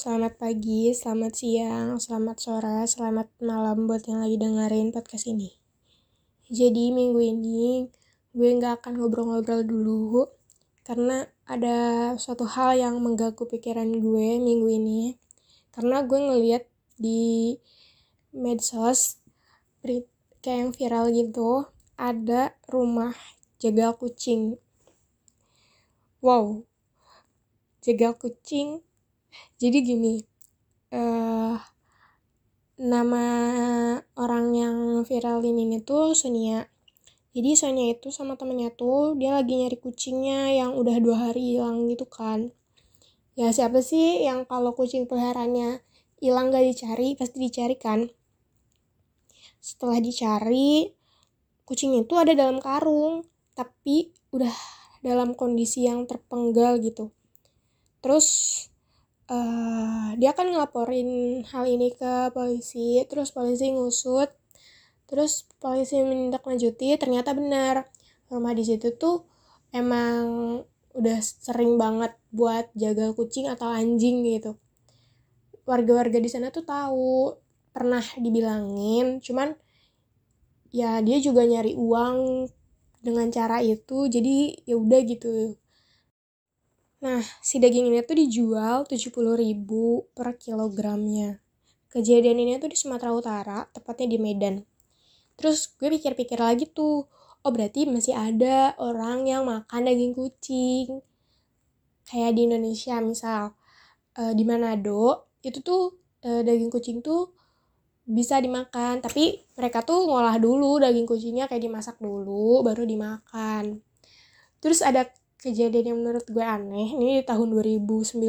selamat pagi, selamat siang, selamat sore, selamat malam buat yang lagi dengerin podcast ini. Jadi minggu ini gue nggak akan ngobrol-ngobrol dulu karena ada suatu hal yang mengganggu pikiran gue minggu ini. Karena gue ngeliat di medsos kayak yang viral gitu ada rumah jagal kucing. Wow, jagal kucing jadi gini uh, nama orang yang viral ini tuh Sonia. Jadi Sonia itu sama temennya tuh dia lagi nyari kucingnya yang udah dua hari hilang gitu kan. Ya siapa sih yang kalau kucing peliharaannya hilang gak dicari pasti dicari kan. Setelah dicari kucing itu ada dalam karung tapi udah dalam kondisi yang terpenggal gitu. Terus uh, dia kan ngelaporin hal ini ke polisi terus polisi ngusut terus polisi menindaklanjuti ternyata benar. Rumah di situ tuh emang udah sering banget buat jaga kucing atau anjing gitu. Warga-warga di sana tuh tahu pernah dibilangin cuman ya dia juga nyari uang dengan cara itu jadi ya udah gitu Nah, si daging ini tuh dijual 70 ribu per kilogramnya. Kejadian ini tuh di Sumatera Utara, tepatnya di Medan. Terus gue pikir-pikir lagi tuh, oh berarti masih ada orang yang makan daging kucing. Kayak di Indonesia misal, e, di Manado, itu tuh e, daging kucing tuh bisa dimakan. Tapi mereka tuh ngolah dulu daging kucingnya kayak dimasak dulu, baru dimakan. Terus ada kejadian yang menurut gue aneh ini di tahun 2019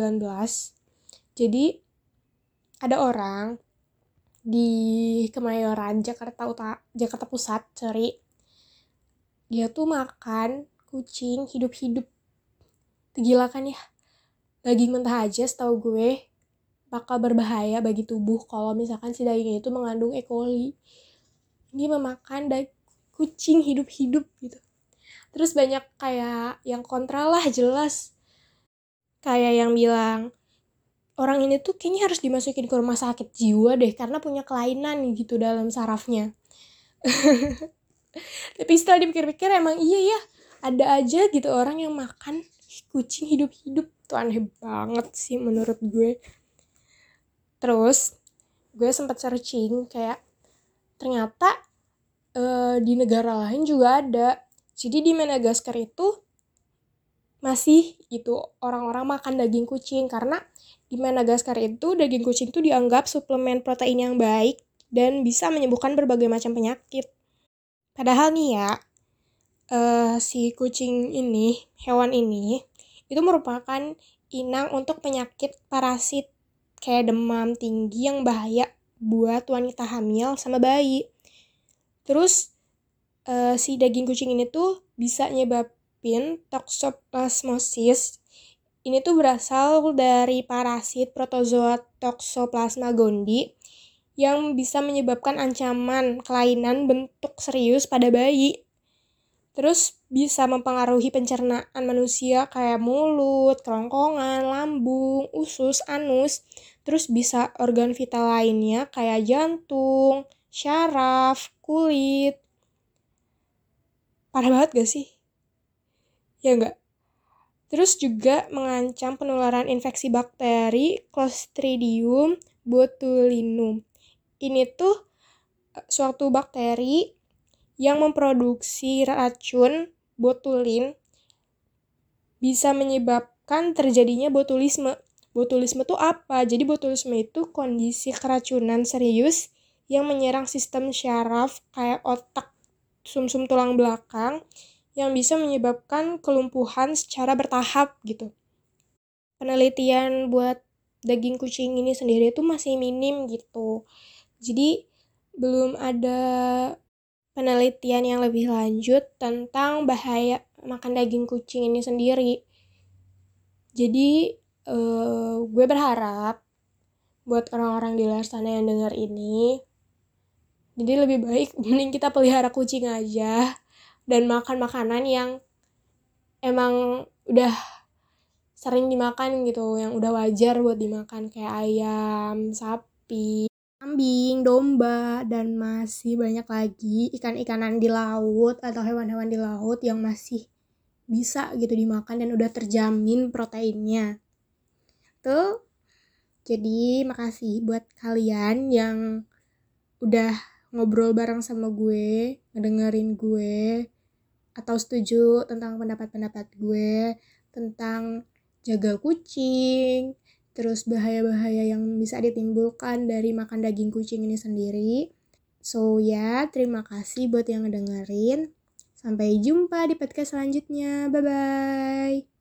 jadi ada orang di Kemayoran Jakarta Utara Jakarta Pusat sorry. Dia tuh makan kucing hidup-hidup. Gila kan ya. Daging mentah aja setahu gue. Bakal berbahaya bagi tubuh kalau misalkan si daging itu mengandung E. coli. Dia memakan daging kucing hidup-hidup gitu terus banyak kayak yang kontra lah jelas. Kayak yang bilang orang ini tuh kayaknya harus dimasukin ke rumah sakit jiwa deh karena punya kelainan gitu dalam sarafnya. Tapi setelah dipikir-pikir emang iya ya ada aja gitu orang yang makan kucing hidup-hidup. Tuh aneh banget sih menurut gue. Terus gue sempat searching kayak ternyata uh, di negara lain juga ada jadi di Madagaskar itu masih itu orang-orang makan daging kucing karena di Madagaskar itu daging kucing itu dianggap suplemen protein yang baik dan bisa menyembuhkan berbagai macam penyakit. Padahal nih ya, uh, si kucing ini, hewan ini, itu merupakan inang untuk penyakit parasit kayak demam tinggi yang bahaya buat wanita hamil sama bayi. Terus uh, si daging kucing ini tuh bisa nyebabin toxoplasmosis. Ini tuh berasal dari parasit protozoa Toxoplasma gondii yang bisa menyebabkan ancaman kelainan bentuk serius pada bayi. Terus bisa mempengaruhi pencernaan manusia kayak mulut, kerongkongan, lambung, usus, anus. Terus bisa organ vital lainnya kayak jantung, syaraf, kulit, parah banget gak sih? Ya enggak? Terus juga mengancam penularan infeksi bakteri Clostridium botulinum. Ini tuh eh, suatu bakteri yang memproduksi racun botulin bisa menyebabkan terjadinya botulisme. Botulisme itu apa? Jadi botulisme itu kondisi keracunan serius yang menyerang sistem syaraf kayak otak sumsum -sum tulang belakang yang bisa menyebabkan kelumpuhan secara bertahap gitu. Penelitian buat daging kucing ini sendiri itu masih minim gitu. Jadi belum ada penelitian yang lebih lanjut tentang bahaya makan daging kucing ini sendiri. Jadi uh, gue berharap buat orang-orang di luar sana yang dengar ini jadi lebih baik mending kita pelihara kucing aja dan makan makanan yang emang udah sering dimakan gitu yang udah wajar buat dimakan kayak ayam sapi kambing domba dan masih banyak lagi ikan-ikanan di laut atau hewan-hewan di laut yang masih bisa gitu dimakan dan udah terjamin proteinnya. Tuh jadi makasih buat kalian yang udah ngobrol bareng sama gue, ngedengerin gue, atau setuju tentang pendapat-pendapat gue tentang jaga kucing, terus bahaya-bahaya yang bisa ditimbulkan dari makan daging kucing ini sendiri. So ya, terima kasih buat yang ngedengerin. Sampai jumpa di podcast selanjutnya. Bye-bye.